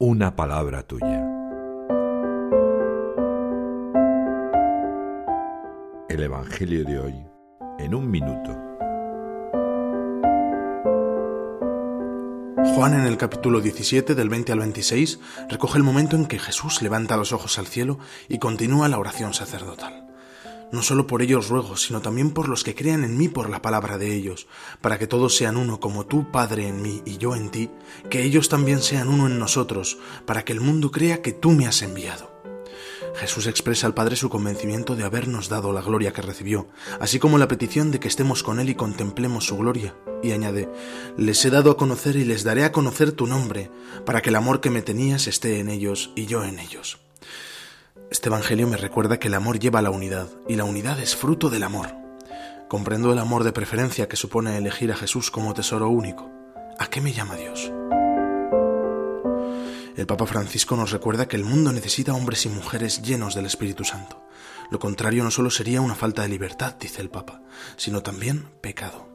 una palabra tuya. El Evangelio de hoy en un minuto. Juan en el capítulo 17 del 20 al 26 recoge el momento en que Jesús levanta los ojos al cielo y continúa la oración sacerdotal. No solo por ellos ruego, sino también por los que crean en mí por la palabra de ellos, para que todos sean uno como tú, Padre, en mí y yo en ti, que ellos también sean uno en nosotros, para que el mundo crea que tú me has enviado. Jesús expresa al Padre su convencimiento de habernos dado la gloria que recibió, así como la petición de que estemos con Él y contemplemos su gloria, y añade, Les he dado a conocer y les daré a conocer tu nombre, para que el amor que me tenías esté en ellos y yo en ellos. Este Evangelio me recuerda que el amor lleva a la unidad y la unidad es fruto del amor. Comprendo el amor de preferencia que supone elegir a Jesús como tesoro único. ¿A qué me llama Dios? El Papa Francisco nos recuerda que el mundo necesita hombres y mujeres llenos del Espíritu Santo. Lo contrario no solo sería una falta de libertad, dice el Papa, sino también pecado.